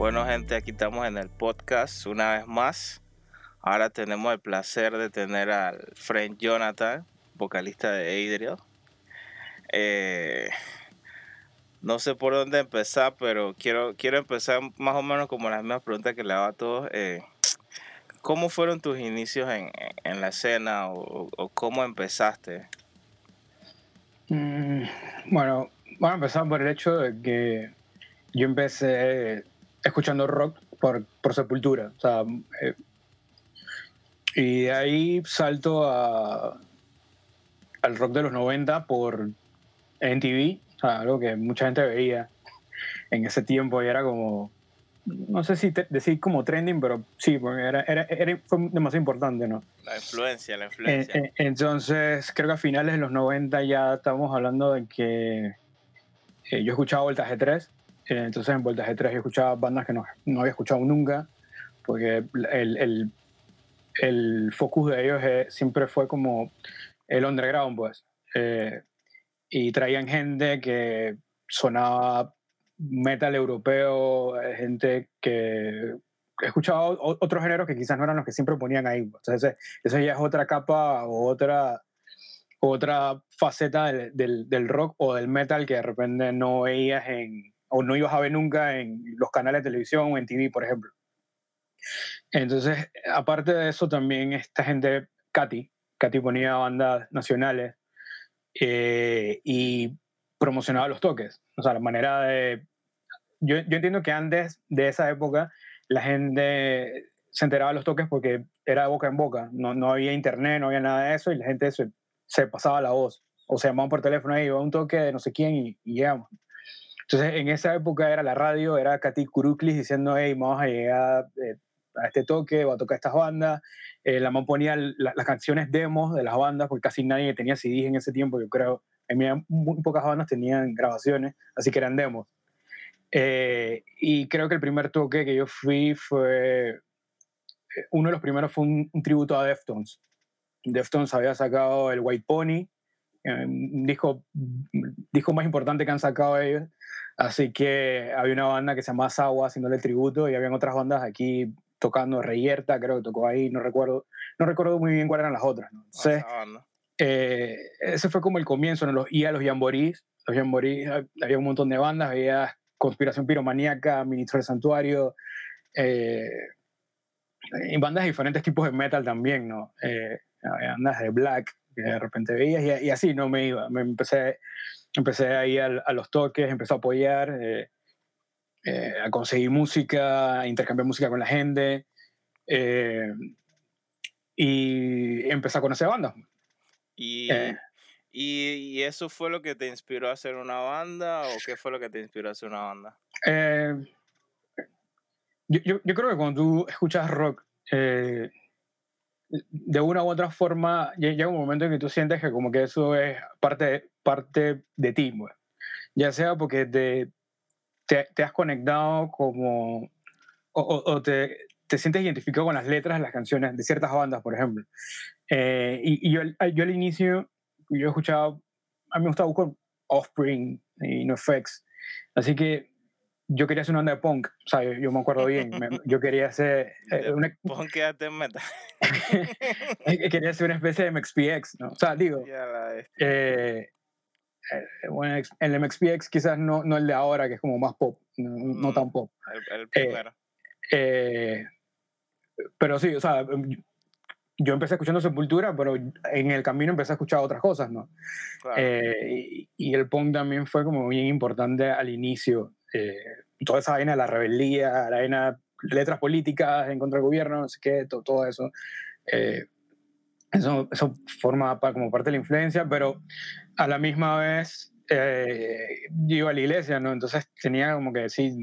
Bueno, gente, aquí estamos en el podcast una vez más. Ahora tenemos el placer de tener al friend Jonathan, vocalista de Adriel. Eh, no sé por dónde empezar, pero quiero, quiero empezar más o menos como las mismas preguntas que le hago a todos. Eh, ¿Cómo fueron tus inicios en, en la escena o, cómo empezaste? Mm, bueno, vamos a empezar por el hecho de que yo empecé escuchando rock por, por Sepultura. O sea, eh, y de ahí salto a, al rock de los 90 por MTV, o sea, algo que mucha gente veía en ese tiempo y era como, no sé si decir como trending, pero sí, porque era, era, fue demasiado importante, ¿no? La influencia, la influencia. Eh, eh, entonces, creo que a finales de los 90 ya estábamos hablando de que yo escuchaba Voltaje 3 entonces en Voltaje 3 yo escuchaba bandas que no, no había escuchado nunca, porque el, el, el focus de ellos eh, siempre fue como el underground, pues. Eh, y traían gente que sonaba metal europeo, eh, gente que escuchaba otros géneros que quizás no eran los que siempre ponían ahí. Pues. Entonces, eso ya es otra capa o otra, otra faceta del, del, del, rock o del metal que de repente no veías en, o no ibas a ver nunca en los canales de televisión o en TV, por ejemplo. Entonces, aparte de eso, también esta gente, Katy, Katy ponía bandas nacionales eh, y promocionaba los toques. O sea, la manera de... Yo, yo, entiendo que antes de esa época la gente se enteraba de los toques porque era de boca en boca. No, no había internet, no había nada de eso y la gente se, se pasaba la voz. O se llamaban por teléfono y iba un toque de no sé quién y, y llegamos. Entonces, en esa época era la radio, era Katy Kuruklis diciendo, hey, vamos a llegar eh, a este toque, va a tocar estas bandas. Eh, la man ponía las canciones demos de las bandas, porque casi nadie tenía CDs en ese tiempo, yo creo. En muy pocas bandas tenían grabaciones, así que eran demos. Eh, y creo que el primer toque que yo fui fue, uno de los primeros fue un, un tributo a Deftones. Deftones había sacado el White Pony, un disco, disco más importante que han sacado ellos. Así que había una banda que se llamaba Sawa haciéndole tributo y habían otras bandas aquí tocando Reyerta, creo que tocó ahí, no recuerdo, no recuerdo muy bien cuáles eran las otras. ¿no? eh, ese fue como el comienzo, ¿no? los, y a los Jamborís, los Jamborís, había un montón de bandas, había Conspiración Piromaníaca, Ministro del Santuario, eh, y bandas de diferentes tipos de metal también, ¿no? Eh, había bandas de black que de repente veías y, y así no me iba, me empecé empecé ahí a, a los toques, empecé a apoyar, eh, eh, a conseguir música, a intercambiar música con la gente. Eh, y empecé a conocer bandas. Y, y, eso fue lo que te inspiró a hacer una banda o qué fue lo que te inspiró a hacer una banda? Yo, yo, yo, creo que cuando tú escuchas rock, de una u otra forma llega un momento en que tú sientes que como que eso es parte, parte de ti, pues. ya sea porque te, te, has conectado como o, o, te, te, sientes identificado con las letras de las canciones de ciertas bandas, por ejemplo. Eh, y, y yo, yo, al inicio, yo he escuchado, a mí me gustaba buscar Offspring y NoFX, así que yo quería hacer una banda de punk, o sea, yo, me acuerdo bien, yo quería hacer... Eh, una, punk quédate en meta. quería hacer una especie de MXPX, ¿no? O sea, digo... Eh, eh, bueno, el MXPX quizás no, no el de ahora, que es como más pop, no, mm, tan pop. El, el primero. pero sí, o sea, yo empecé escuchando Sepultura, pero en el camino empecé a escuchar otras cosas, ¿no? Claro. y, y, el punk también fue como bien importante al inicio eh, toda esa vaina de la rebeldía, la vaina letras políticas en contra del gobierno, no sé qué, todo, todo eso. Eh, eso, eso forma como parte de la influencia, pero a la misma vez eh, yo iba a la iglesia, ¿no? Entonces tenía como que sí,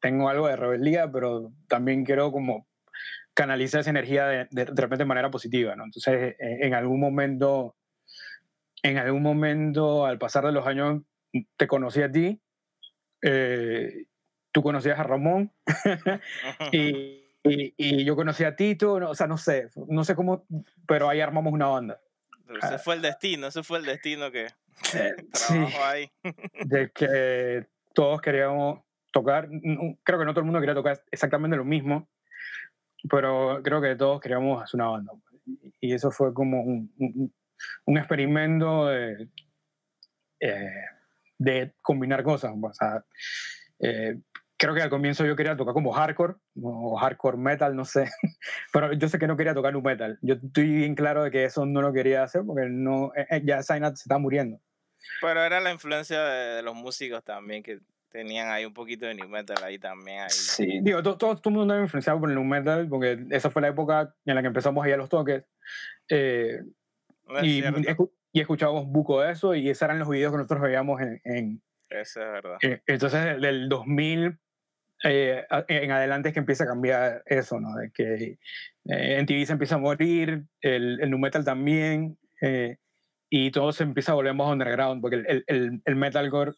tengo algo de rebeldía, pero también quiero como canalizar esa energía de, de, de repente de manera positiva, ¿no? Entonces en algún momento, en algún momento al pasar de los años te conocí a ti eh, tú conocías a Ramón y, y, yo conocí a Tito, o sea, no sé, no sé cómo, pero ahí armamos una banda. Pero ese fue el destino, ese fue el destino que trabajó ahí. de que todos queríamos tocar, creo que no todo el mundo quería tocar exactamente lo mismo, pero creo que todos queríamos hacer una banda. Y eso fue como un, un, experimento de, eh, de, combinar cosas. O sea, eh, creo que al comienzo yo quería tocar como hardcore o hardcore metal, no sé, pero yo sé que no quería tocar nu metal. Yo estoy bien claro de que eso no lo quería hacer porque no, eh, ya Zaynat se está muriendo. Pero era la influencia de, los músicos también que tenían ahí un poquito de new metal ahí también. Ahí. Sí, digo, todo, todo, el mundo estaba influenciado por el new metal porque esa fue la época en la que empezamos a ir a los toques. Eh, y, y, escuchábamos buco de eso y esos eran los videos que nosotros veíamos en... en eso es verdad. Eh, entonces, del 2000 eh, en adelante es que empieza a cambiar eso, ¿no? De que en TV se empieza a morir, el, el nu metal también, y todo se empieza a volver más underground, porque el, el, el metalcore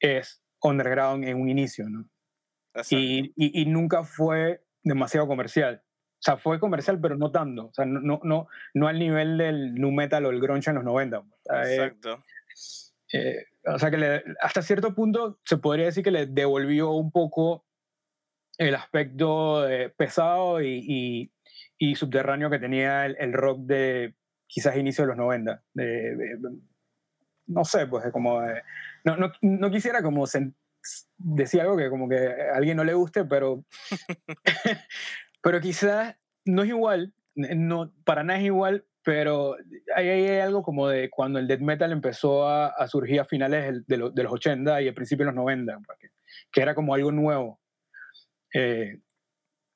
es underground en un inicio, ¿no? Y, y, nunca fue demasiado comercial. O sea, fue comercial, pero no tanto. O sea, no, no, no, no al nivel del nu metal o el grunge en los 90. Exacto. Eh, o sea, que hasta cierto punto se podría decir que le devolvió un poco el aspecto pesado y, y, y, subterráneo que tenía el, el, rock de quizás inicio de los 90. De, no sé, pues como... no, no, no, quisiera como decir algo que como que a alguien no le guste, pero, pero quizás no es igual, no, para nada es igual, pero hay, hay algo como de cuando el death metal empezó a, a surgir a finales de, de, los 80 y al principio de los 90, pues, que, que era como algo nuevo. Eh,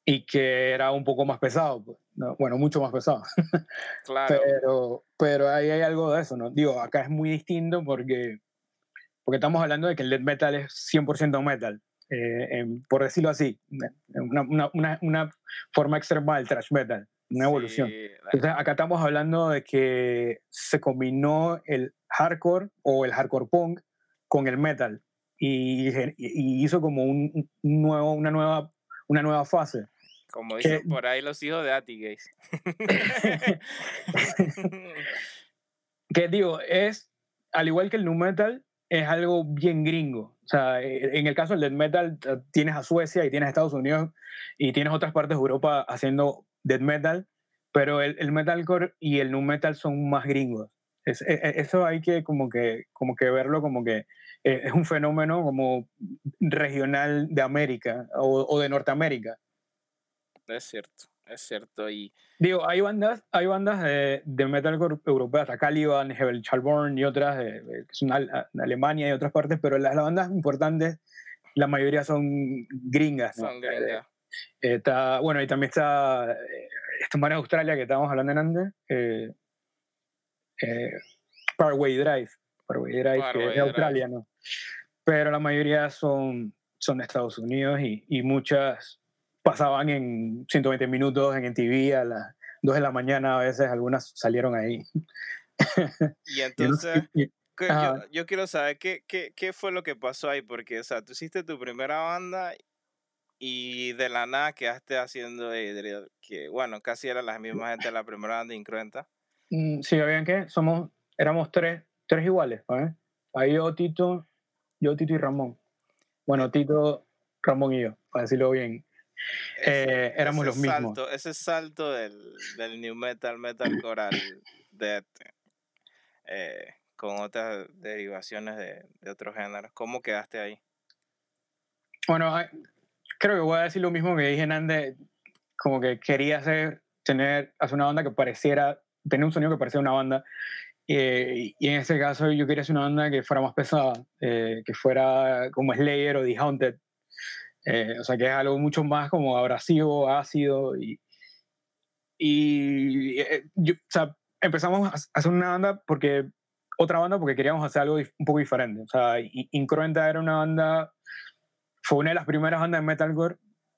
y que era un poco más pesado, pues, bueno, mucho más pesado. Claro. pero, pero ahí hay algo de eso, ¿no? Digo, acá es muy distinto porque porque estamos hablando de que el death metal es 100% metal, eh, por decirlo así, una, una, una, forma extrema del thrash metal, una evolución. Entonces, acá estamos hablando de que se combinó el hardcore o el hardcore punk con el metal y, y hizo como un, nuevo, una, nueva, una nueva fase. Como dicen por ahí los hijos de Atigays. que digo, es, al igual que el nu metal, es algo bien gringo. O sea, e, en el caso del death metal tienes a Suecia y tienes a Estados Unidos y tienes otras partes de Europa haciendo death metal, pero el, el metalcore y el nu metal son más gringos. Es, e, e, eso hay que como que como que verlo como que eh, es un fenómeno como regional de América o, o de Norteamérica. Es cierto. Es cierto. Y... Digo, hay bandas, hay bandas de, de metalcore europeas, Caliban, Hebel Chalborn y otras, que son de Alemania y otras partes, pero las, las, bandas importantes, la mayoría son gringas. ¿no? Son gringas. Está, bueno, y también está eh, esta de Australia que estábamos hablando en antes, eh, eh, Parkway Drive, Parkway Drive, que es de Australia, ¿no? Pero la mayoría son, son de Estados Unidos y, y muchas pasaban en 120 minutos en TV a las 2 de la mañana, a veces algunas salieron ahí. Y entonces, yo, quiero saber qué, qué, qué, fue lo que pasó ahí, porque, o sea, tú hiciste tu primera banda y de la nada quedaste haciendo, que bueno, casi era la misma gente de la primera banda incruenta. Mm, sí, ¿habían que Somos, éramos tres, tres iguales, ¿eh? Ahí yo, Tito, yo, Tito y Ramón. Bueno, Tito, Ramón y yo, para decirlo bien. Eh, éramos los mismos. ese salto del, del new metal, metal coral, de, eh, con otras derivaciones de, de, otros géneros, ¿cómo quedaste ahí? Bueno, creo que voy a decir lo mismo que dije antes, como que quería hacer, tener, hacer una banda que pareciera, tener un sonido que pareciera una banda. Eh, y en ese caso yo quería hacer una banda que fuera más pesada, que fuera como Slayer o The Haunted, eh, o sea, que es algo mucho más como abrasivo, ácido y... Y eh, o sea, empezamos a hacer una banda porque... Otra banda porque queríamos hacer algo un poco diferente. O sea, Incruenta era una banda... Fue una de las primeras bandas de metalcore.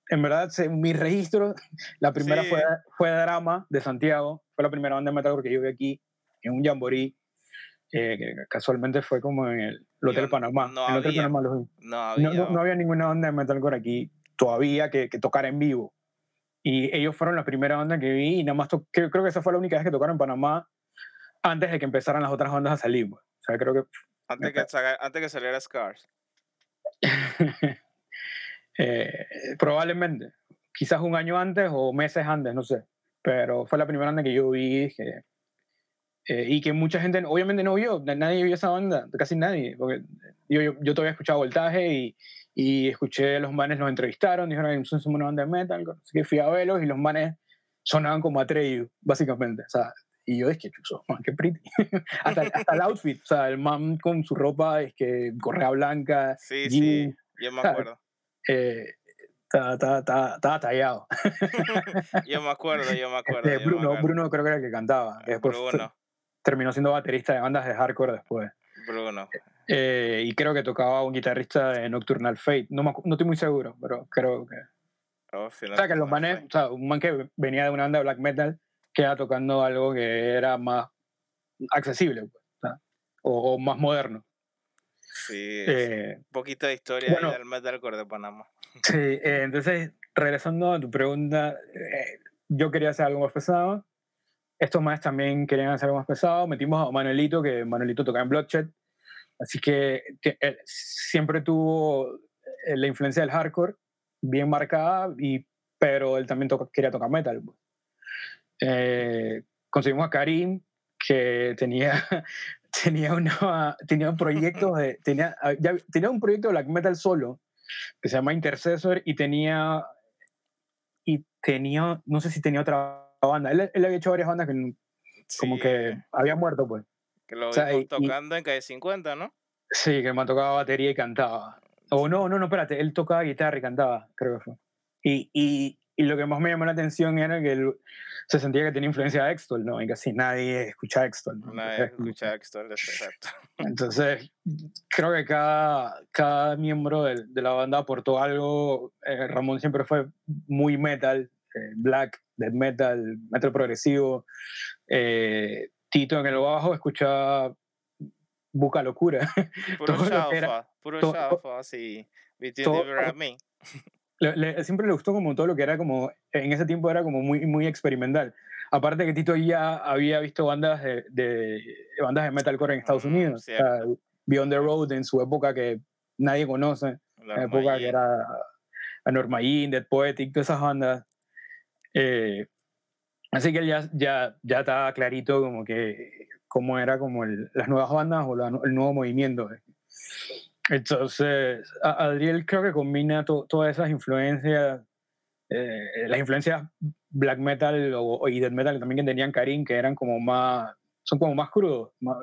En verdad, mi registro, la primera fue, fue Drama de Santiago. Fue la primera banda de metalcore que yo vi aquí en un jamboree eh, que casualmente fue como en el, Hotel Panamá. No, había, no, había. ninguna banda de metalcore aquí todavía que, que tocara en vivo. Y ellos fueron la primera banda que vi y nada más creo, que esa fue la única vez que tocaron en Panamá antes de que empezaran las otras bandas a salir. Pues. O sea, creo que... Antes que, antes que saliera Scars. Eh, probablemente, quizás un año antes o meses antes, no sé. Pero fue la primera banda que yo vi que, eh, y que mucha gente obviamente no vio, nadie vio esa banda, casi nadie. Porque yo, yo, yo todavía escuchaba Voltaje y, y escuché los manes, nos entrevistaron, dijeron, somos una banda de metal, así que fui a verlos y los manes sonaban como Atreyu, básicamente. O sea, y yo es que, man, qué pretty. hasta, hasta, el outfit, o sea, el man con su ropa, es que correa blanca. Sí, sí, yo me acuerdo. Eh, estaba tallado. yo me acuerdo, yo me acuerdo. Este, Bruno, Bruno creo que era el que cantaba. Ah, después Bruno. terminó siendo baterista de bandas de hardcore después. Bruno. Eh, y creo que tocaba un guitarrista de Nocturnal Fate. No, me, no estoy muy seguro, pero creo que. Oh, o sea, que los manes, o sea, un man que venía de una banda de black metal queda tocando algo que era más accesible pues, o, o, más moderno. Sí, eh, un poquito de historia bueno, del metalcore de Panamá. Sí, eh, entonces, regresando a tu pregunta, eh, yo quería hacer algo más pesado. Estos más también querían hacer algo más pesado. Metimos a Manuelito, que Manuelito tocaba en Bloodshed. Así que, él siempre tuvo la influencia del hardcore bien marcada, y, pero él también toca, quería tocar metal. Pues. Eh, conseguimos a Karim, que tenía, tenía, una, tenía un proyecto de, tenía, ya, tenía un proyecto de black metal solo, que se llama Intercessor, y tenía, y tenía, no sé si tenía otra banda, él, él había hecho varias bandas que como Sí. que había muerto, pues. Que lo O sea, vimos y- tocando en calle 50, ¿no? Sí, que man tocaba batería y cantaba. O no, no, no, espérate, él tocaba guitarra y cantaba, creo que fue. Y, y, y lo que más me llamó la atención era que él se sentía que tenía influencia de Extol, ¿no? Y casi nadie escucha Extol. ¿no? Vez Entonces, como escuché a Héctor de ese rato. Entonces, creo que cada, cada miembro de, de la banda aportó algo. Eh, Ramón siempre fue muy metal, eh, black, death metal, metal progresivo. Eh, Tito en el bajo escuchaba Buca Locura. Puro chaufa, puro chaufa, así. Between todo- le, le- siempre le gustó como todo lo que era como, en ese tiempo era como muy, muy experimental. Aparte que Tito ya había visto bandas de, de- bandas de metalcore en Estados Mm, Unidos. O sea, Beyond the Road en su época que nadie conoce. La la época que era a Norma Jean, Dead Poetic, todas esas bandas. Eh, así que él ya, ya, ya estaba clarito como que cómo era como el- las nuevas bandas o la- el nuevo movimiento. Entonces, Adriel creo que combina to- todas esas influencias, eh, las influencias black metal y death metal también que tenían Karim, que eran como más, son como más crudos. no,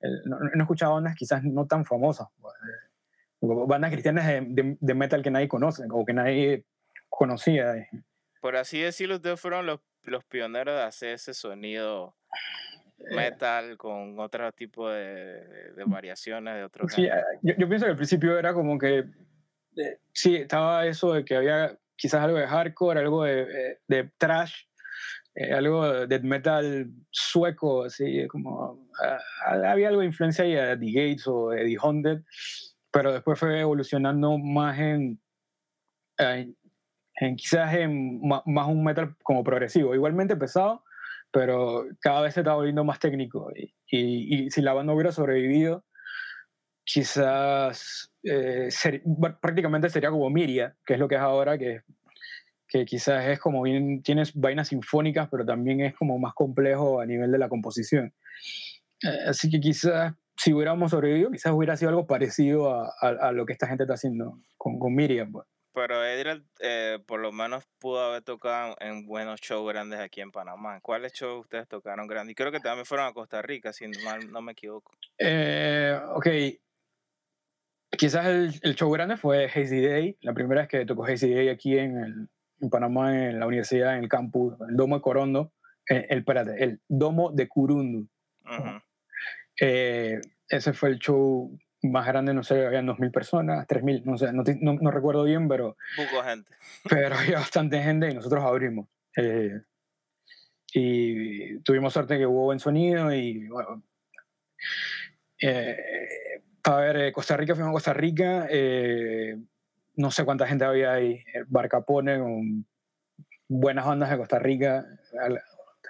he escuchado bandas quizás no tan famosas. pues, eh, bandas cristianas de, metal que nadie conoce o que nadie conocía. eh. Por así decirlo, ustedes fueron los, los pioneros de hacer ese sonido metal con otro tipo de, de- de variaciones de otros Sí, eh, yo, yo pienso que al principio era como que, eh, sí, estaba eso de que había quizás algo de hardcore, algo de, eh, de trash, eh, algo de death metal sueco, así como, ah, ah, había algo de influencia ahí de The Gates o de The Haunted, pero después fue evolucionando más en, en, en quizás en ma- más un metal como progresivo, igualmente pesado, pero cada vez se está volviendo más técnico y, y- y si la banda hubiera sobrevivido, quizás eh, ser- prácticamente sería como Miria, que es lo que es ahora, que, que quizás es como bien, tienes vainas sinfónicas, pero también es como más complejo a nivel de la composición. Eh, así que quizás si hubiéramos sobrevivido, quizás hubiera sido algo parecido a, a- a lo que esta gente está haciendo con, con Miriam. pues. Pero Edriel eh, por lo menos pudo haber tocado en buenos shows grandes aquí en Panamá. ¿Cuáles shows ustedes tocaron grandes? Y creo que también fueron a Costa Rica, si mal no me equivoco. Eh, ok. Quizás el, el show grande fue Hazy Day, la primera vez que tocó Hazy Day aquí en, el- en Panamá, en la universidad, en el campus, el Domo de Corondo. eh, el, espérate, el Domo de Curundu. Eh, ese fue el show más grande, no sé, habían 2.000 personas, 3.000, no sé, no, no- no recuerdo bien, pero, Poco gente. pero había bastante gente y nosotros abrimos. Eh, y tuvimos suerte que hubo buen sonido y bueno. Eh, a ver, eh, Costa Rica, fuimos a Costa Rica, eh, no sé cuánta gente había ahí, eh, Bar Capone con buenas bandas de Costa Rica,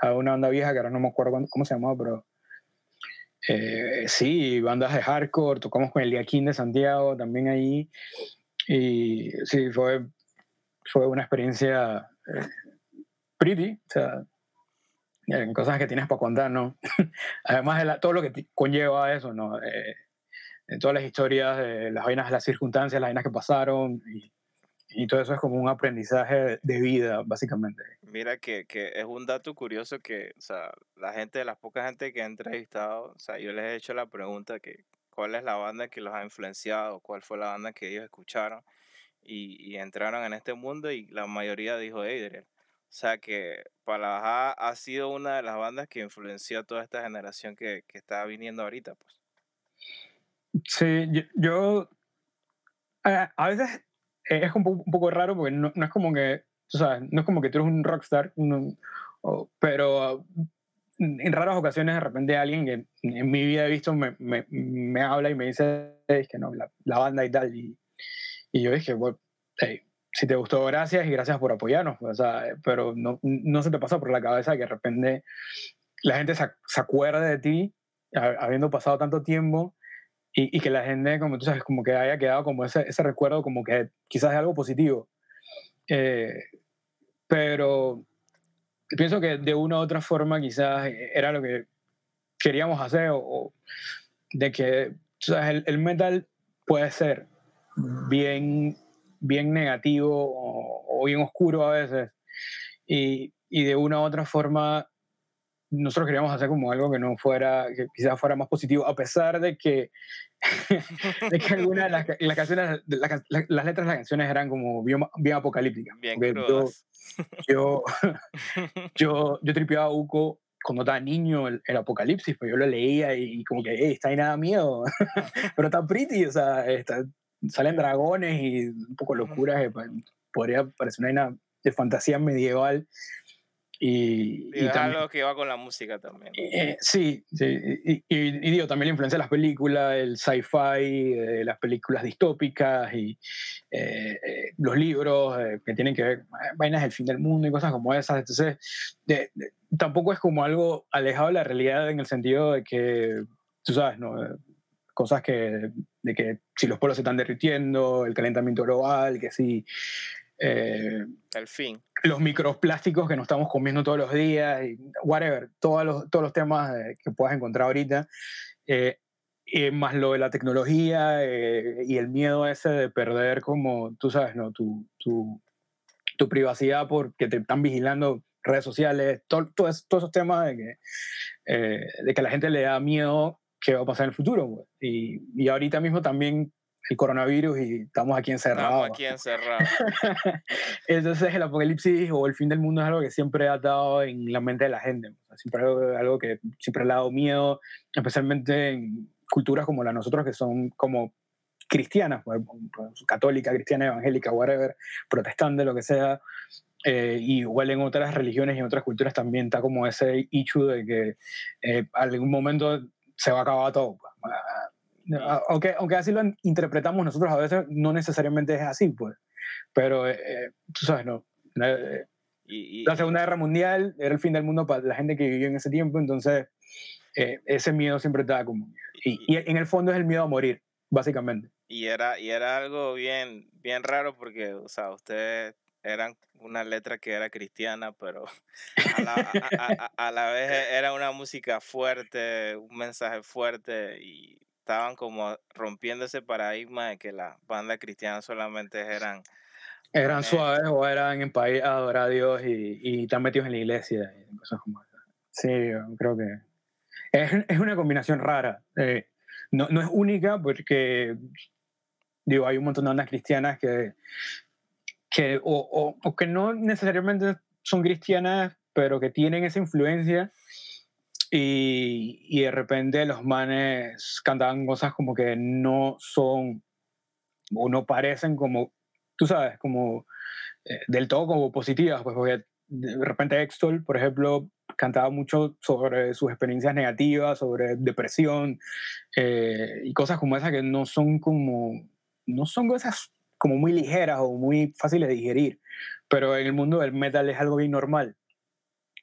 a una banda vieja que ahora no me acuerdo cómo se llamaba, pero eh, sí, bandas de hardcore, tocamos con el Diaquín de Santiago también ahí. Y sí, fue, fue una experiencia eh, pretty, o sea, en cosas que tienes para contar, ¿no? Además de todo lo que conlleva eso, ¿no? Eh, todas las historias, las vainas, las circunstancias, las vainas que pasaron y, todo eso es como un aprendizaje de vida, básicamente. Mira que, que, es un dato curioso que, o sea, la gente, las pocas gente que he entrevistado, o sea, yo les he hecho la pregunta que cuál es la banda que los ha influenciado, cuál fue la banda que ellos escucharon y, y entraron en este mundo y la mayoría dijo Adriel. O sea que Palajá ha sido una de las bandas que influenció a toda esta generación que, que está viniendo ahorita, pues. Sí, yo, a, veces es un poco, un poco raro porque no, no, es como que, tú sabes, no es como que tú eres un rockstar, pero en raras ocasiones de repente alguien que en mi vida he visto me, me, me habla y me dice es que no, la, la, banda y tal. Y, y yo dije, bueno, hey, si te gustó, gracias y gracias por apoyarnos. O sea, pero no, no se te pasa por la cabeza que de repente la gente se, se acuerde de ti habiendo pasado tanto tiempo y, que la gente, como tú sabes, como que haya quedado como ese, ese recuerdo como que quizás es algo positivo. Eh, pero pienso que de una u otra forma quizás era lo que queríamos hacer o, de que sabes, el, el, metal puede ser bien bien negativo o, bien oscuro a veces. Y, y, de una u otra forma, nosotros queríamos hacer como algo que no fuera, que quizás fuera más positivo, a pesar de que, de que algunas de las, las canciones, las, las, letras de las canciones eran como bien, bien apocalípticas. Bien yo, yo, yo, yo tripeaba a Uco cuando estaba niño el, el, apocalipsis, pues yo lo leía y como que, hey, está ahí nada miedo, pero está pretty, o sea, está, salen dragones y un poco locuras, podría parecer una de fantasía medieval. Y, y, también, algo que va con la música también. Eh, sí, sí y, y, digo, también la influencia de las películas, el sci-fi, eh, las películas distópicas y eh, eh los libros que tienen que ver vainas del fin del mundo y cosas como esas. Entonces, de, de, tampoco es como algo alejado de la realidad en el sentido de que, tú sabes, ¿no? cosas que, de que si los polos se están derritiendo, el calentamiento global, que si... Eh, el fin. Los microplásticos que nos estamos comiendo todos los días, y whatever, todos los, todos los temas que puedas encontrar ahorita. Eh, eh, más lo de la tecnología eh, y el miedo ese de perder como, tú sabes, ¿no? tu, tu, tu privacidad porque te están vigilando redes sociales, todo, todo todos esos temas de que, eh, de que a la gente le da miedo qué va a pasar en el futuro. Y, y, ahorita mismo también el coronavirus y estamos aquí encerrados. Estamos aquí encerrados. Entonces el apocalipsis o el fin del mundo es algo que siempre ha estado en la mente de la gente. Siempre algo, algo que siempre le ha dado miedo, especialmente en culturas como la de nosotros que son como cristianas, pues, pues, católica, cristiana, evangélica, whatever, protestante, lo que sea. Eh, igual en otras religiones y en otras culturas también está como ese hecho de que eh, algún momento se va a acabar todo. Aunque, aunque así lo interpretamos nosotros a veces, no necesariamente es así, pues. Pero eh, eh tú sabes, ¿no? La, y, y, la, Segunda Guerra Mundial era el fin del mundo para la gente que vivió en ese tiempo, entonces eh, ese miedo siempre estaba como... Y, y, en el fondo es el miedo a morir, básicamente. Y era, y era algo bien, bien raro porque, o sea, ustedes eran una letra que era cristiana, pero a la, a, a, a la, vez era una música fuerte, un mensaje fuerte y estaban como rompiendo ese paradigma de que las bandas cristianas solamente eran... Eran suaves o eran en país a adorar a Dios y, y están metidos en la iglesia y cosas como. Sí, creo que es, es una combinación rara. Eh, no, no es única porque, digo, hay un montón de bandas cristianas que que, o, o, o, que no necesariamente son cristianas, pero que tienen esa influencia. Y, y, de repente los manes cantaban cosas como que no son o no parecen como, tú sabes, como eh, del todo como positivas, pues porque de repente Extol, por ejemplo, cantaba mucho sobre sus experiencias negativas, sobre depresión eh, y cosas como esas que no son como, no son cosas como muy ligeras o muy fáciles de digerir, pero en el mundo del metal es algo bien normal.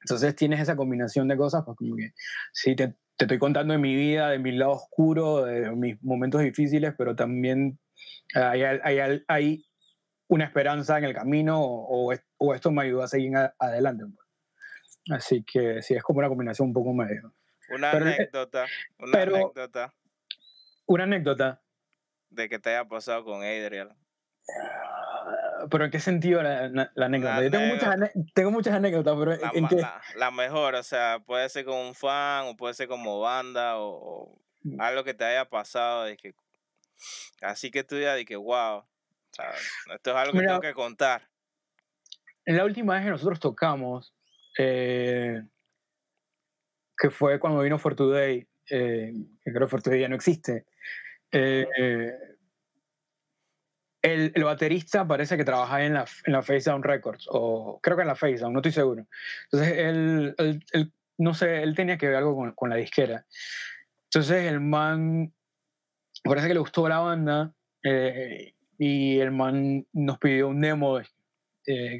Entonces tienes esa combinación de cosas, pues como que si te, te estoy contando de mi vida, de mi lado oscuro, de mis momentos difíciles, pero también hay, hay, hay una esperanza en el camino o, o, esto me ayuda a seguir adelante. Pues. Así que sí, es como una combinación un poco medio. Una anécdota, una anécdota. Una anécdota. De que te haya pasado con Adriel. Pero ¿en qué sentido la, anécdota? Yo tengo muchas, tengo muchas anécdotas, pero la, ¿en qué? La, mejor, o sea, puede ser como un fan, o puede ser como banda, o, mm. algo que te haya pasado, de que, así que tú ya de que, wow, esto es algo que tengo que contar. En la última vez que nosotros tocamos, eh, que fue cuando vino For Today, eh, que creo que For Today ya no existe, eh, el, el, baterista parece que trabajaba en la, en la Face Down Records, o creo que en la Face Down, no estoy seguro. Entonces, él, él, no sé, él tenía que ver algo con, con, la disquera. Entonces, el man, parece que le gustó la banda, y el man nos pidió un demo eh,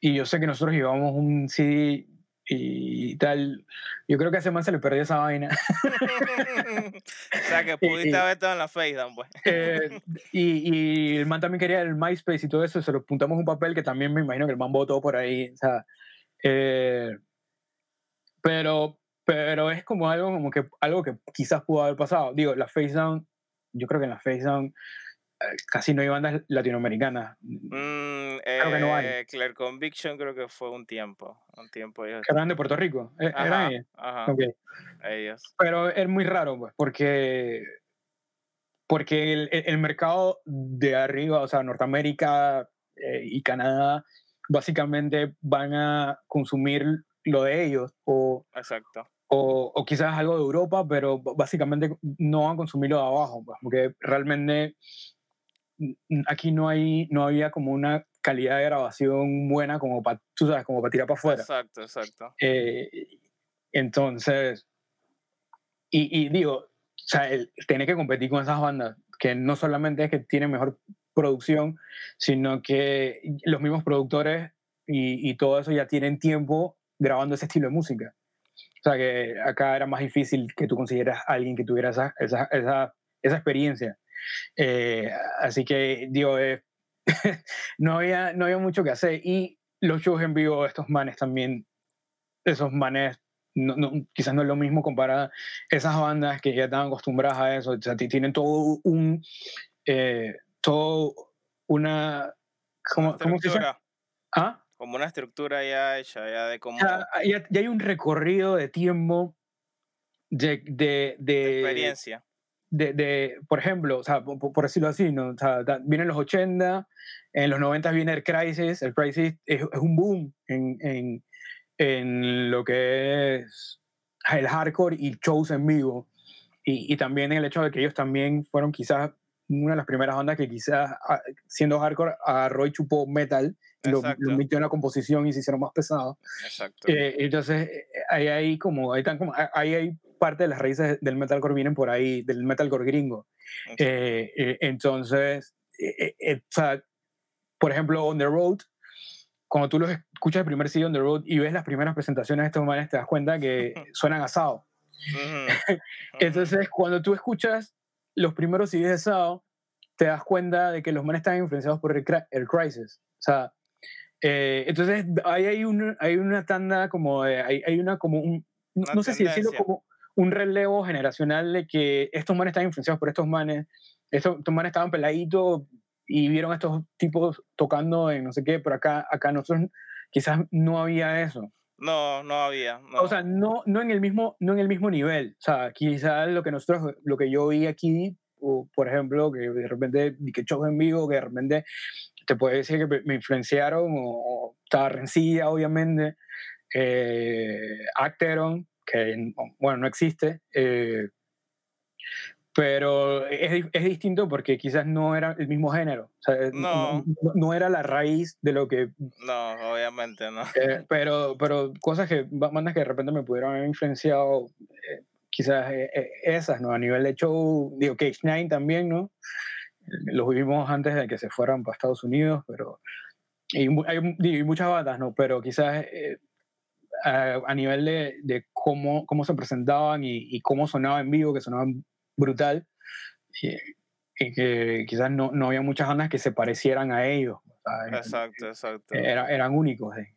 y yo sé que nosotros llevamos un CD y tal. Yo creo que a ese man se le perdió esa vaina. o sea, que pudiste haber estado en la Facebook, pues. Eh, y, y, el man también quería el MySpace y todo eso, se lo puntamos un papel que también me imagino que el man votó por ahí. O sea, eh, pero, pero es como algo, como que, algo que quizás pudo haber pasado. Digo, la Face Down, yo creo que en la Face Down casi no hay bandas latinoamericanas. Mm, creo que no hay. Eh, Claire Conviction creo que fue un tiempo. Un tiempo ellos... ¿Eran de Puerto Rico? ¿E-, ¿Eran ellos? Ajá. Ellos. Pero es muy raro, pues, porque, porque el, el, mercado de arriba, o sea, Norteamérica eh, y Canadá, básicamente van a consumir lo de ellos. O, Exacto. O, o, quizás algo de Europa, pero básicamente no van a consumir lo de abajo, pues, porque realmente aquí no, hay, no había como una calidad de grabación buena como para, tú sabes, como para tirar para afuera. Exacto, exacto. Eh, entonces, y, y, digo, o sea, el, tener que competir con esas bandas, que no solamente es que tienen mejor producción, sino que los mismos productores y, y todo eso ya tienen tiempo grabando ese estilo de música. O sea, que acá era más difícil que tú consiguieras a alguien que tuviera esa, esa, esa, esa experiencia. Eh, así que, digo, eh, no, había, no había mucho que hacer. Y los shows en vivo de estos manes también, esos manes, no, quizás no es lo mismo comparar esas bandas que ya están acostumbradas a eso. O sea, tienen todo un. Eh, todo una. ¿Cómo, ¿cómo se llama? ¿Ah? Como una estructura ya hecha, ya de cómo. Ya, ya, hay un recorrido de tiempo de, de, de, experiencia de, de, por ejemplo, o sea, por, decirlo así, ¿no? O sea, vienen los 80, en los 90 viene el Crisis, el Crisis es, es un boom en, en, en, lo que es el hardcore y shows en vivo. Y, y, también el hecho de que ellos también fueron quizás una de las primeras bandas que quizás, ah, siendo hardcore, agarró y chupó metal, lo, lo, metió en la composición y se hicieron más pesados. Exacto. Eh, entonces, eh, ahí hay como, ahí, están como, ahí hay parte de las raíces del metalcore vienen por ahí, del metalcore gringo. Eh, eh, entonces, eh, por ejemplo, On The Road, cuando tú los escuchas el primer CD On The Road y ves las primeras presentaciones de estos manes, te das cuenta que suenan asado. entonces, cuando tú escuchas los primeros CDs de asado, te das cuenta de que los manes están influenciados por el, el Crisis. O sea, entonces ahí hay, un, hay una tanda como, hay, hay una como un, no, sé si decirlo como, un relevo generacional de que estos manes están influenciados por estos manes, estos, manes estaban peladitos y vieron a estos tipos tocando en no sé qué, pero acá, acá nosotros quizás no había eso. No, no había. O sea, no, no, en el mismo, no en el mismo nivel. O sea, quizás lo que nosotros, lo que yo vi aquí, o, por ejemplo, que de repente que shows en vivo, que de repente te puede decir que me influenciaron, o, estaba Rencilla, obviamente, eh, Acteron, que bueno, no existe, eh, pero es, es, distinto porque quizás no era el mismo género, no. no. era la raíz de lo que... No, obviamente no. Eh, pero, pero cosas que, bandas que de repente me pudieron haber influenciado, eh, quizás esas, ¿no? A nivel de show, digo, Cage Nine también, ¿no? Los vivimos antes de que se fueran para Estados Unidos, pero... Y hay, muchas bandas, ¿no? Pero quizás a, nivel de, de, cómo, cómo se presentaban y, y, cómo sonaba en vivo, que sonaban brutal, y, que quizás no, no, había muchas bandas que se parecieran a ellos. Exacto, exacto. Era, eran únicos. ¿eh?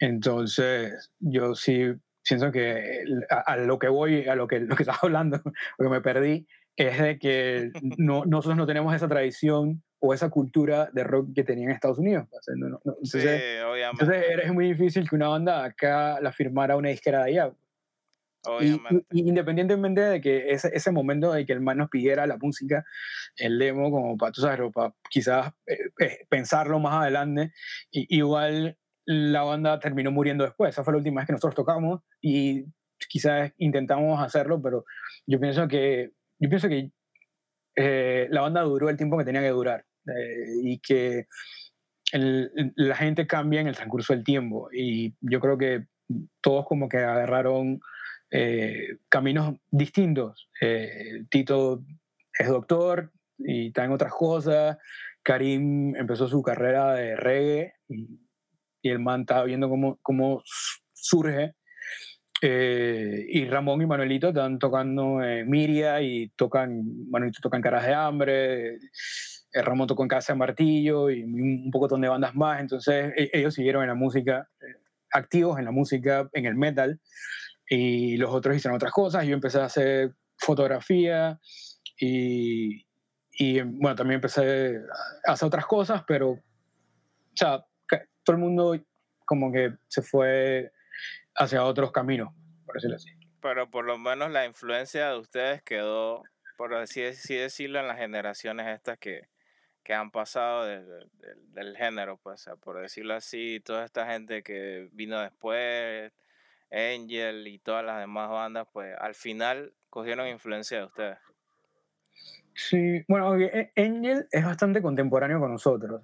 Entonces, yo sí siento que a, lo que voy, a lo que, lo que estaba hablando, porque me perdí, es de que no, nosotros no tenemos esa tradición o esa cultura de rock que tenían en Estados Unidos. Entonces, sí, obviamente. Entonces es muy difícil que una banda acá la firmara una disquera de allá. Obviamente. Y, independientemente de que ese, ese, momento de que el man nos pidiera la música, el demo, como para, tú sabes, para quizás eh, eh, pensarlo más adelante, y, igual la banda terminó muriendo después. Esa fue la última vez que nosotros tocamos y quizás intentamos hacerlo, pero yo pienso que, yo pienso que eh, la banda duró el tiempo que tenía que durar y que la gente cambia en el transcurso del tiempo y yo creo que todos como que agarraron eh, caminos distintos. Eh, Tito es doctor y está en otras cosas. Karim empezó su carrera de reggae y, el man estaba viendo cómo, cómo surge. Eh, y Ramón y Manuelito están tocando Miria y tocan, Manuelito tocan Caras de Hambre, Ramón tocó en Casa de Martillo y un poco de bandas más. Entonces e, ellos siguieron en la música, activos en la música, en el metal y los otros hicieron otras cosas. Yo empecé a hacer fotografía y, y bueno, también empecé a hacer otras cosas, pero, o sea, todo el mundo como que se fue hacia otros caminos, por decirlo así. Pero por lo menos la influencia de ustedes quedó, por así, decirlo, en las generaciones estas que, que han pasado del género, pues, por decirlo así, toda esta gente que vino después, Angel y todas las demás bandas, pues al final cogieron influencia de ustedes. Sí, bueno, e, Angel es bastante contemporáneo con nosotros,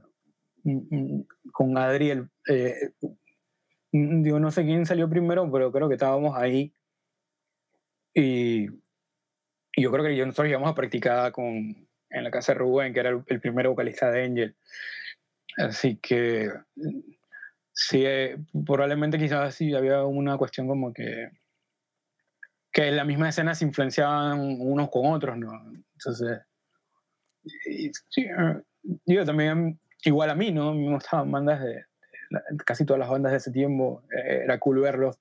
mm, mm, con Adriel. Eh, digo, no sé quién salió primero, pero creo que estábamos ahí. Y, yo creo que nosotros íbamos a practicar con, en la casa de Rubén, que era el, el primer vocalista de Angel. Así que sí, eh, probablemente quizás sí había una cuestión como que que en la misma escena se influenciaban unos con otros, ¿no? Entonces, sí, eh, yo también, igual a mí, ¿no? Me gustaban bandas de, casi todas las bandas de ese tiempo, eh, era cool verlos.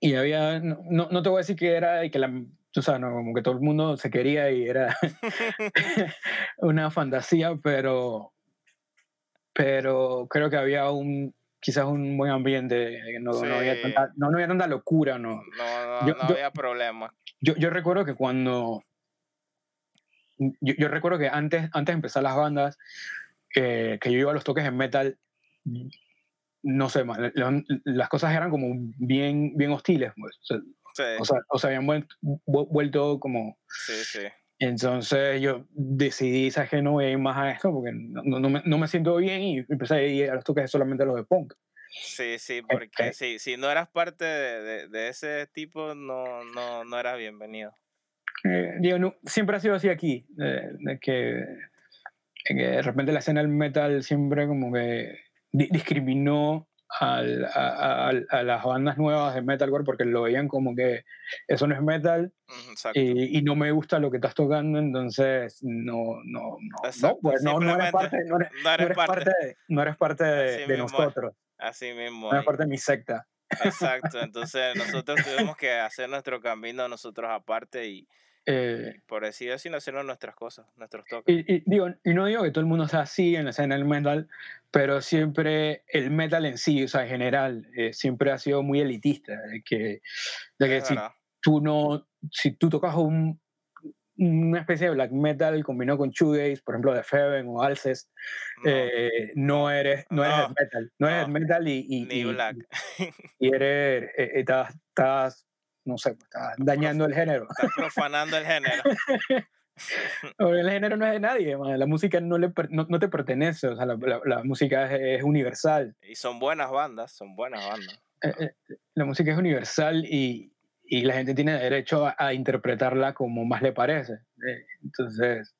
y había, no, no, te voy a decir que era y que la, tú sabes, ¿no? como que todo el mundo se quería y era una fantasía, pero pero creo que había un quizás un buen ambiente, no, no, había, tanta, no, había tanta locura, no. No, no, había problema. Yo, yo recuerdo que cuando, yo, yo, recuerdo que antes, antes de empezar las bandas, eh, que yo iba a los toques en metal, no sé, más, las cosas eran como bien, bien hostiles, pues. O sea, o sea, o sea habían vuelto como... Sí, sí. Entonces yo decidí, ¿sabes que No voy a ir más a esto porque no, no, me, no me, siento bien y empecé a ir a los toques solamente a los de punk. Sí, sí, porque si, si no eras parte de, de, ese tipo, no, no, no eras bienvenido. Eh, digo, siempre ha sido así aquí, de, que, que, de repente la escena del metal siempre como que discriminó al, a, a, las bandas nuevas de metalcore porque lo veían como que eso no es metal y, y, no me gusta lo que estás tocando, entonces no, no, no, no, pues no, no, eres parte, no eres, no eres parte. de, no eres parte de, de nosotros. Así mismo. No eres parte de mi secta. Exacto, entonces nosotros tuvimos que hacer nuestro camino nosotros aparte y, eh, por así decirlo, hacer nuestras cosas, nuestros toques. Y, digo, y no digo que todo el mundo sea así en la escena del metal, pero siempre el metal en sí, o sea, en general, eh, siempre ha sido muy elitista. De que, de que si tú no, si tú tocas un, una especie de black metal combinado con shoegaze, por ejemplo, de Feven o Alcest, no, eh, no eres, no, eres metal, no, eres metal y, y, Ni black. y eres, estás, estás no sé, pues, está dañando el género. Está profanando el género. el género no es de nadie, la música no, le, no, no, te pertenece, o sea, la, la, música es, es, universal. Y son buenas bandas, son buenas bandas. Eh, eh, la música es universal y, y, la gente tiene derecho a, a interpretarla como más le parece. Eh, entonces,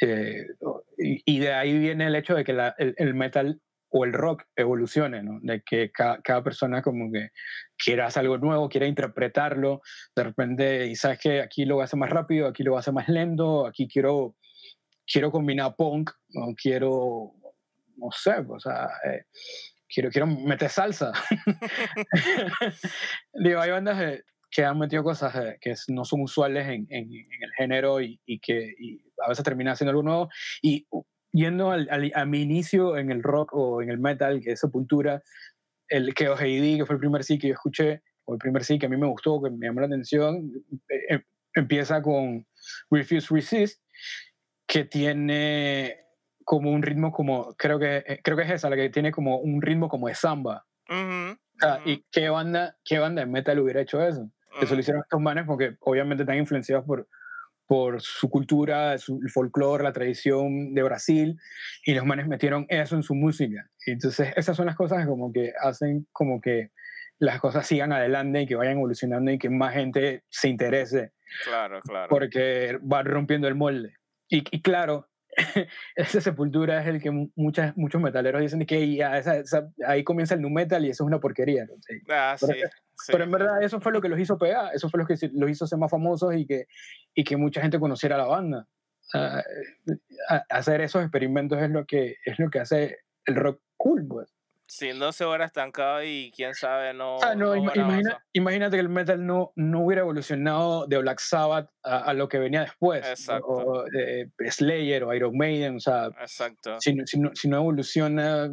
y, y, de ahí viene el hecho de que el, el, metal o el rock evolucione, ¿no? De que cada persona como que quiera hacer algo nuevo, quiera interpretarlo, de repente, y sabes que aquí lo hacer más rápido, aquí lo hacer más lento, aquí quiero, quiero combinar punk, o quiero, no sé, o sea, eh, quiero, quiero meter salsa. Digo, hay bandas que han metido cosas que no son usuales en, en, el género y, y que a veces terminan haciendo algo nuevo. Y yendo al, a mi inicio en el rock o en el metal, que es Sepultura, el que Heidi, que fue el primer sí que yo escuché, o el primer sí que a mí me gustó, que me llamó la atención, eh, empieza con Refuse Resist, que tiene como un ritmo como, creo que, eh, creo que es esa, la que tiene como un ritmo como de samba. ¿Y qué banda, qué banda de metal hubiera hecho eso? Eso lo hicieron estos manes porque obviamente están influenciados por, por su cultura, su, el folclore, la tradición de Brasil, y los manes metieron eso en su música. Entonces, esas son las cosas como que hacen como que las cosas sigan adelante y que vayan evolucionando y que más gente se interese. Claro, claro. Porque va rompiendo el molde. Y, y claro, esa sepultura es el que muchas, muchos metaleros dicen que ya, ahí comienza el nu metal y eso es una porquería. Ah, pero, sí, pero, en verdad eso fue lo que los hizo pegar, eso fue lo que los hizo ser más famosos y que, y que mucha gente conociera la banda. hacer esos experimentos es lo, que, es lo que hace el rock cool, pues si no se hubiera estancado y quién sabe, no. Ah, no, imagínate que el metal no, no hubiera evolucionado de Black Sabbath a, lo que venía después. Exacto. O, Slayer o Iron Maiden, o sea. Exacto. Si, si, no, si no evoluciona.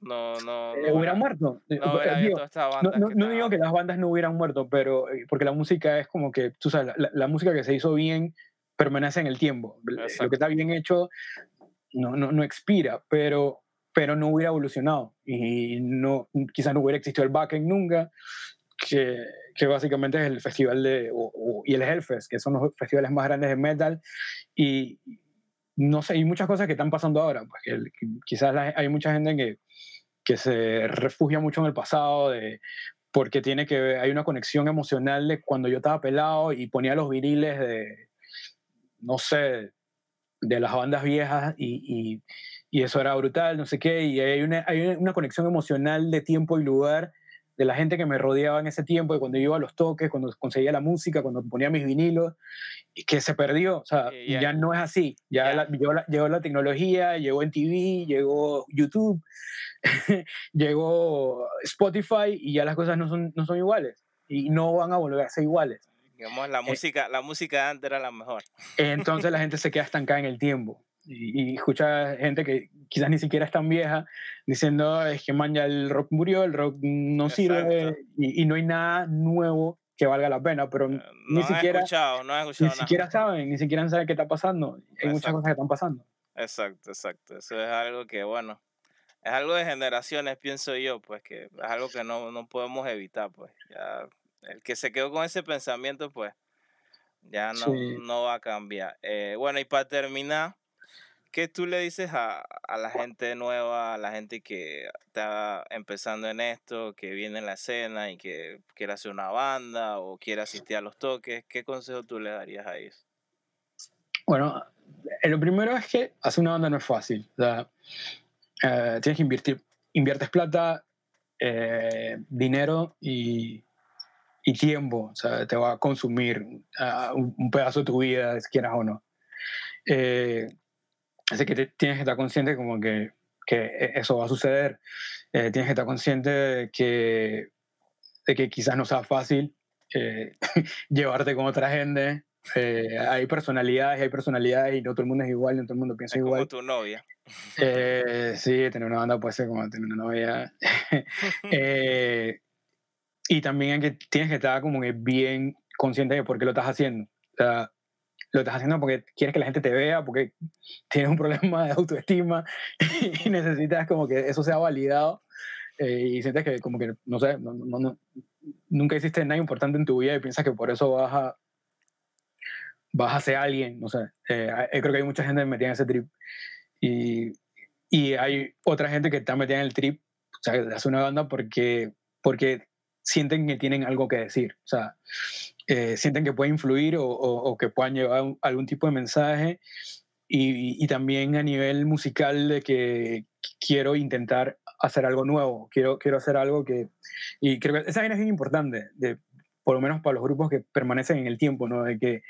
No, no. Eh, hubiera muerto. No, digo, no, no digo que las bandas no hubieran muerto, pero. Eh, porque la música es como que, tú sabes, la, la música que se hizo bien permanece en el tiempo. Lo que está bien hecho no, no, no expira, pero pero no hubiera evolucionado. Y no, quizás no hubiera existido el backend nunca, que, que básicamente es el festival de, y el Hellfest, que son los festivales más grandes de metal. Y no sé, hay muchas cosas que están pasando ahora, pues quizás hay mucha gente que, que se refugia mucho en el pasado, de, porque tiene que hay una conexión emocional de cuando yo estaba pelado y ponía los viriles de, no sé, de las bandas viejas y, y, eso era brutal, no sé qué, y hay una, hay una conexión emocional de tiempo y lugar de la gente que me rodeaba en ese tiempo, de cuando yo iba a los toques, cuando conseguía la música, cuando ponía mis vinilos, y que se perdió, o sea, ya no es así, ya llegó, la, llegó, la, tecnología, llegó en TV, llegó YouTube, llegó Spotify, y ya las cosas no son, no son iguales, y no van a volver a ser iguales. Digamos, la eh, música, la música antes era la mejor. Entonces la gente se queda estancada en el tiempo. Y, escucha gente que quizás ni siquiera es tan vieja diciendo, es que man, ya el rock murió, el rock no sirve y, no hay nada nuevo que valga la pena, pero eh, ni siquiera escuchado, no escuchado ni siquiera saben, ni siquiera saben qué está pasando. Hay muchas cosas que están pasando. Exacto, exacto. Eso es algo que, bueno, es algo de generaciones, pienso yo, pues que es algo que no, no podemos evitar, pues ya el que se quedó con ese pensamiento, pues ya no, no va a cambiar. Eh, bueno, y para terminar, ¿qué tú le dices a, a, la gente nueva, a la gente que está empezando en esto, que viene en la escena y que quiere hacer una banda o quiere asistir a los toques? ¿Qué consejo tú le darías a ellos? Bueno, eh, lo primero es que hacer una banda no es fácil. Eh, tienes que invertir, inviertes plata, dinero y y tiempo, o sea, te va a consumir uh, un, pedazo de tu vida, si quieras o no. Eh, así que tienes que estar consciente como que, que e, eso va a suceder. Eh, tienes que estar consciente de que, de que quizás no sea fácil eh, llevarte con otra gente. hay personalidades, hay personalidades y no todo el mundo es igual, no todo el mundo piensa es igual. Como tu novia. sí, tener una banda puede ser como tener una novia. Y también que tienes que estar como que bien consciente de por qué lo estás haciendo. O sea, lo estás haciendo porque quieres que la gente te vea, porque tienes un problema de autoestima y necesitas como que eso sea validado eh, y sientes que como que, no sé, no, no, nunca hiciste nada importante en tu vida y piensas que por eso vas a, vas a ser alguien, no sé. Eh, creo que hay mucha gente metida en ese trip y, y hay otra gente que está metida en el trip, o sea, hace una banda porque, porque sienten que tienen algo que decir, o sea, eh, sienten que puede influir o, o, que puedan llevar algún tipo de mensaje y, y, también a nivel musical de que quiero intentar hacer algo nuevo, quiero, quiero hacer algo que... Y creo que esa vaina es importante, de, por lo menos para los grupos que permanecen en el tiempo, ¿no? De que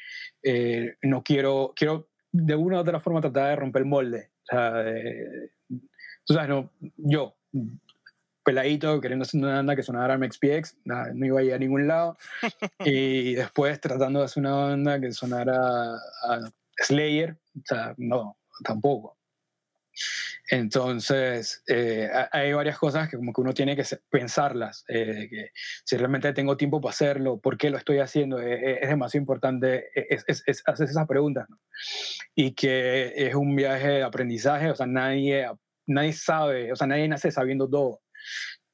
eh, no quiero, quiero de una u otra forma tratar de romper el molde. O sea, tú sabes, no, yo, peladito, queriendo hacer una banda que sonara MXPX, no iba a ir a ningún lado. y después tratando de hacer una banda que sonara a Slayer, o sea, no, tampoco. Entonces, eh, hay varias cosas que como que uno tiene que pensarlas, eh, que si realmente tengo tiempo para hacerlo, por qué lo estoy haciendo, eh, es demasiado importante es, es, hacer esas preguntas. Y que es un viaje de aprendizaje, o sea, nadie, nadie sabe, o sea, nadie nace sabiendo todo.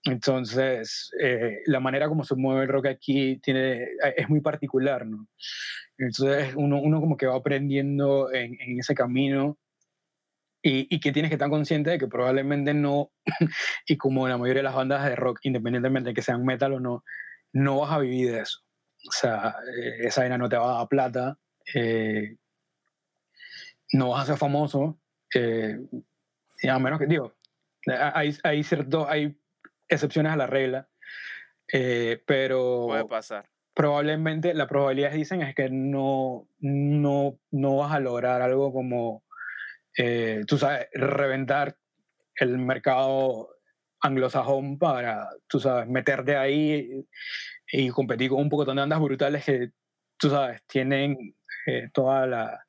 Entonces, eh, la manera como se mueve el rock aquí tiene, eh, es muy particular, ¿no? Entonces, uno, uno como que va aprendiendo en, ese camino y, y, que tienes que estar consciente de que probablemente no, y como la mayoría de las bandas de rock, independientemente de que sean metal o no, no vas a vivir de eso. O sea, eh, esa vaina no te va a dar plata, no vas a ser famoso, a menos que, digo, hay, hay, cierto, hay excepciones a la regla, eh, pero... Puede pasar. Probablemente la probabilidad dicen es que no, no, no vas a lograr algo como, eh, tú sabes, reventar el mercado anglosajón para, tú sabes, meterte ahí y, competir con un poco de andas brutales que, tú sabes, tienen eh, toda la...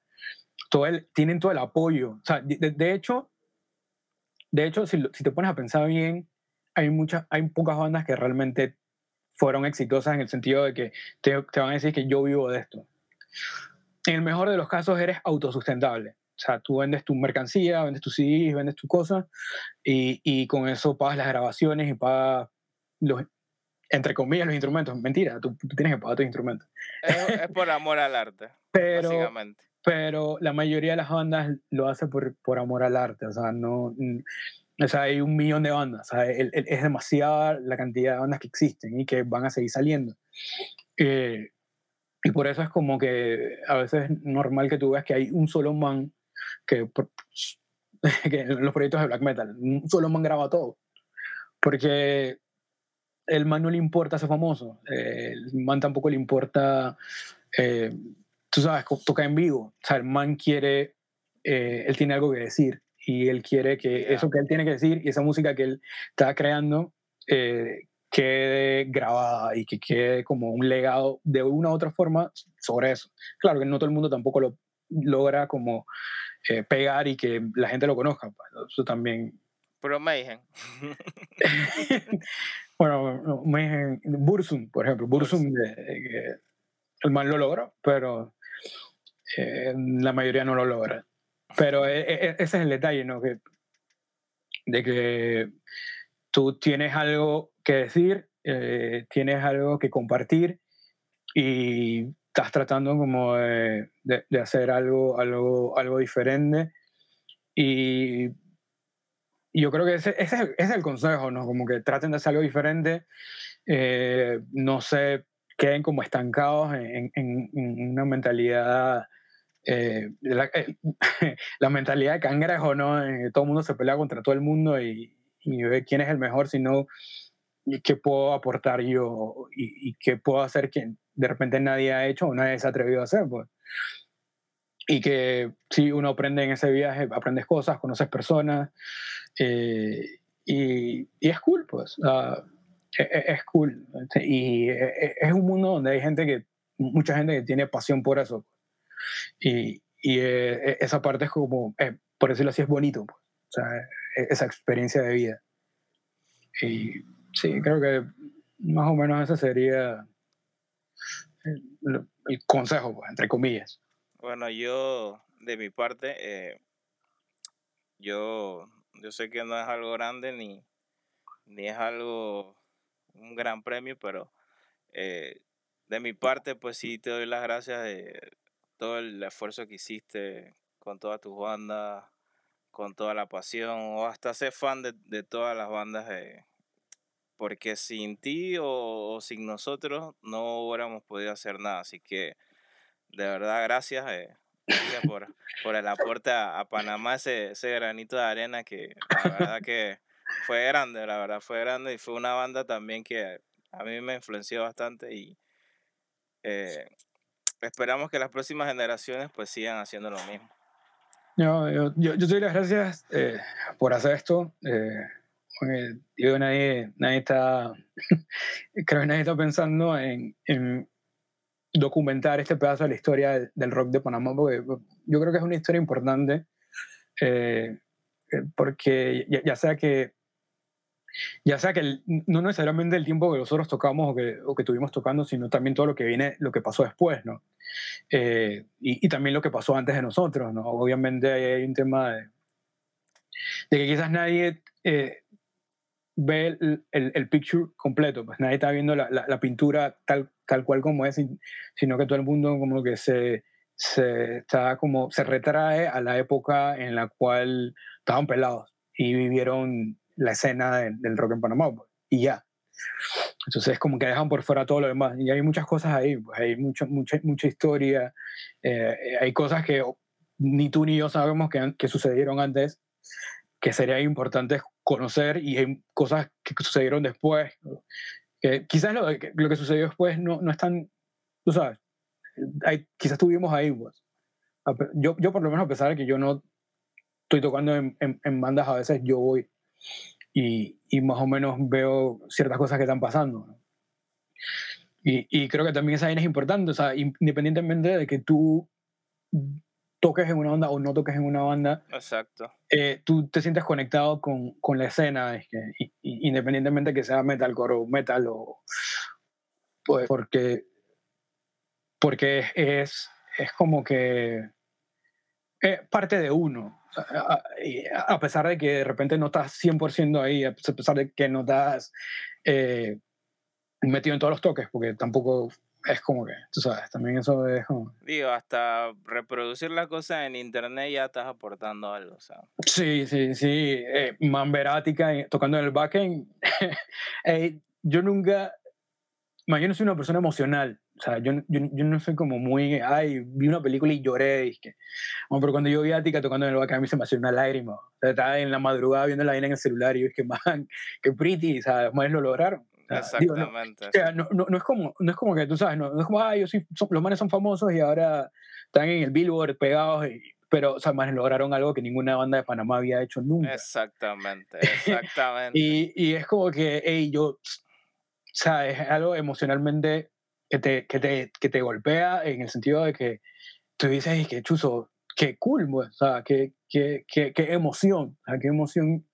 Todo el, tienen todo el apoyo. O sea, de, de hecho, de hecho, si, si, te pones a pensar bien, hay, muchas, hay pocas bandas que realmente fueron exitosas en el sentido de que te, te, van a decir que yo vivo de esto. En el mejor de los casos eres autosustentable. O sea, tú vendes tu mercancía, vendes tus CDs, vendes tu cosa y, y, con eso pagas las grabaciones y pagas los, entre comillas, los instrumentos. Mentira, tú, tú tienes que pagar tus instrumentos. Es, es por amor al arte, pero, básicamente. Pero la mayoría de las bandas lo hace por, por amor al arte. O sea, no o sea, hay un millón de bandas, o sea, es demasiada la cantidad de bandas que existen y que van a seguir saliendo. Eh, y por eso es como que a veces es normal que tú veas que hay un solo man que, que en los proyectos de black metal, un solo man graba todo. Porque el man no le importa ser famoso, eh, el man tampoco le importa, eh, tú sabes, toca en vivo. O sea, el man quiere, él tiene algo que decir y él quiere que eso que él tiene que decir y esa música que él está creando eh, quede grabada y que quede como un legado de una u otra forma sobre eso. Claro que no todo el mundo tampoco lo logra como eh, pegar y que la gente lo conozca. Pues, eso también... Pero Mayhem. bueno, Mayhem, Bursum, por ejemplo. Bursum, el mal lo logra, pero eh, la mayoría no lo logra. Pero e, e, ese es el detalle, ¿no? Que, de que tú tienes algo que decir, eh, tienes algo que compartir y estás tratando como de, de, hacer algo, algo, algo diferente. Y yo creo que ese, ese, es el consejo, ¿no? Como que traten de hacer algo diferente, eh, no se queden como estancados en, en, en una mentalidad eh, la, eh, la, mentalidad de cangrejo, ¿no? Eh, todo el mundo se pelea contra todo el mundo y, y ve quién es el mejor, sino qué puedo aportar yo y, y, qué puedo hacer que de repente nadie ha hecho o nadie se ha atrevido a hacer, pues. Y que si uno aprende en ese viaje, aprendes cosas, conoces personas y, y, es cool, pues. Uh, es, es, cool. Y es un mundo donde hay gente que, mucha gente que tiene pasión por eso. Y, y esa parte es como, eh, por decirlo así, es bonito, pues. o sea, e, esa experiencia de vida. Y sí, creo que más o menos ese sería el, el consejo, pues, entre comillas. Bueno, yo, de mi parte, eh, yo, yo sé que no es algo grande ni, ni es algo, un gran premio, pero eh, de mi parte, pues sí te doy las gracias de, todo el esfuerzo que hiciste con todas tus bandas, con toda la pasión, o hasta ser fan de, de todas las bandas, porque sin ti o, sin nosotros no hubiéramos podido hacer nada. Así que de verdad, gracias. Eh, gracias por, por el aporte a, Panamá, ese, ese, granito de arena que la verdad que fue grande, la verdad, fue grande y fue una banda también que a mí me influenció bastante y eh, esperamos que las próximas generaciones pues sigan haciendo lo mismo. Yo, yo, yo, doy las gracias eh, por hacer esto. Eh, yo nadie, nadie está, creo que nadie está pensando en, en, documentar este pedazo de la historia del, rock de Panamá, porque yo creo que es una historia importante, eh, porque ya, sea que ya sea que no necesariamente el tiempo que nosotros tocamos o que, o que, tuvimos tocando, sino también todo lo que viene, lo que pasó después, ¿no? Eh, y, y, también lo que pasó antes de nosotros, ¿no? Obviamente hay un tema de, de que quizás nadie eh, ve el, el, el, picture completo, pues nadie está viendo la, la, pintura tal, tal cual como es, sino que todo el mundo como que se, se, está como, se retrae a la época en la cual estaban pelados y vivieron la escena del rock en Panamá, pues, y ya. Entonces como que dejan por fuera todo lo demás. Y hay muchas cosas ahí, pues hay mucha, mucha, mucha historia, eh, hay cosas que ni tú ni yo sabemos que, que sucedieron antes, que sería importante conocer y hay cosas que sucedieron después. Que quizás lo, lo que sucedió después no, no es tan, tú sabes, hay, quizás estuvimos ahí. Pues. Yo, yo por lo menos a pesar de que yo no estoy tocando en, en, bandas, a veces yo voy y, y, más o menos veo ciertas cosas que están pasando. Y, y, creo que también esa vaina es importante, o sea, independientemente de que tú toques en una banda o no toques en una banda, Exacto. Eh, tú te sientes conectado con, con la escena, es que, independientemente que sea metalcore o metal, o, pues porque, porque es, es como que es parte de uno, a, a, pesar de que de repente no estás 100% ahí, a pesar de que no estás eh, metido en todos los toques, porque tampoco es como que, tú sabes, también eso es como... Digo, hasta reproducir las cosas en internet ya estás aportando algo, sea. Sí, sí, sí. Eh, Manverática, tocando en el backend. yo nunca... yo no soy una persona emocional. O sea, yo, yo, yo, no soy como muy... Ay, vi una película y lloré. Y que, bueno, pero cuando yo vi a Tika tocando en el backend, a mí se me hacía una lágrima. O sea, estaba en la madrugada viendo la vaina en el celular y yo que, man, qué pretty. O sea, más lo lograron. Exactamente. no, no, no, es como, no es como que tú sabes, no, es como, ay, los manes son famosos y ahora están en el Billboard pegados, pero, o sea, manes lograron algo que ninguna banda de Panamá había hecho nunca. Exactamente, exactamente. y, y, es como que, hey, yo, o sea, es algo emocionalmente que te, que te, que te golpea en el sentido de que tú dices, que chuzo, qué cool, pues, o sea, qué, qué, qué, qué emoción, o sea, qué emoción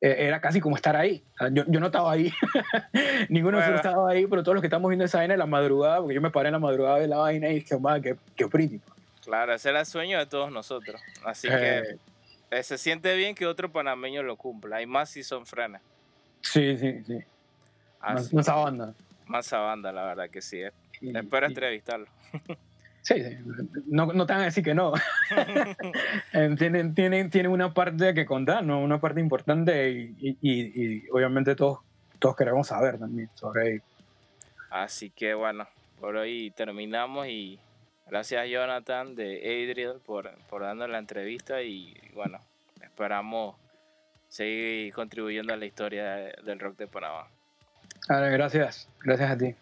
eh, era casi como estar ahí. yo, yo, no estaba ahí, ninguno de nosotros estaba ahí, pero todos los que estamos viendo esa vaina en la madrugada, porque yo me paré en la madrugada de la vaina y dije, más, qué, qué pretty. Claro, ese era el sueño de todos nosotros. Así que eh. Eh, se siente bien que otro panameño lo cumpla, y más si son frenes. Sí, sí, sí. más, más banda. Más banda, la verdad que sí. Espero entrevistarlo. Sí, No, no te van a decir que no. tienen, tienen, tienen una parte que contar, ¿no? Una parte importante y, y, obviamente todos, todos queremos saber también sobre Así que bueno, por hoy terminamos y gracias Jonathan de Adriel por, por darnos la entrevista y bueno, esperamos seguir contribuyendo a la historia del rock de Panamá. Gracias, gracias a ti.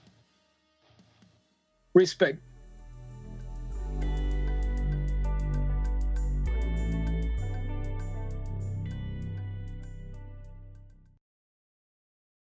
Respect.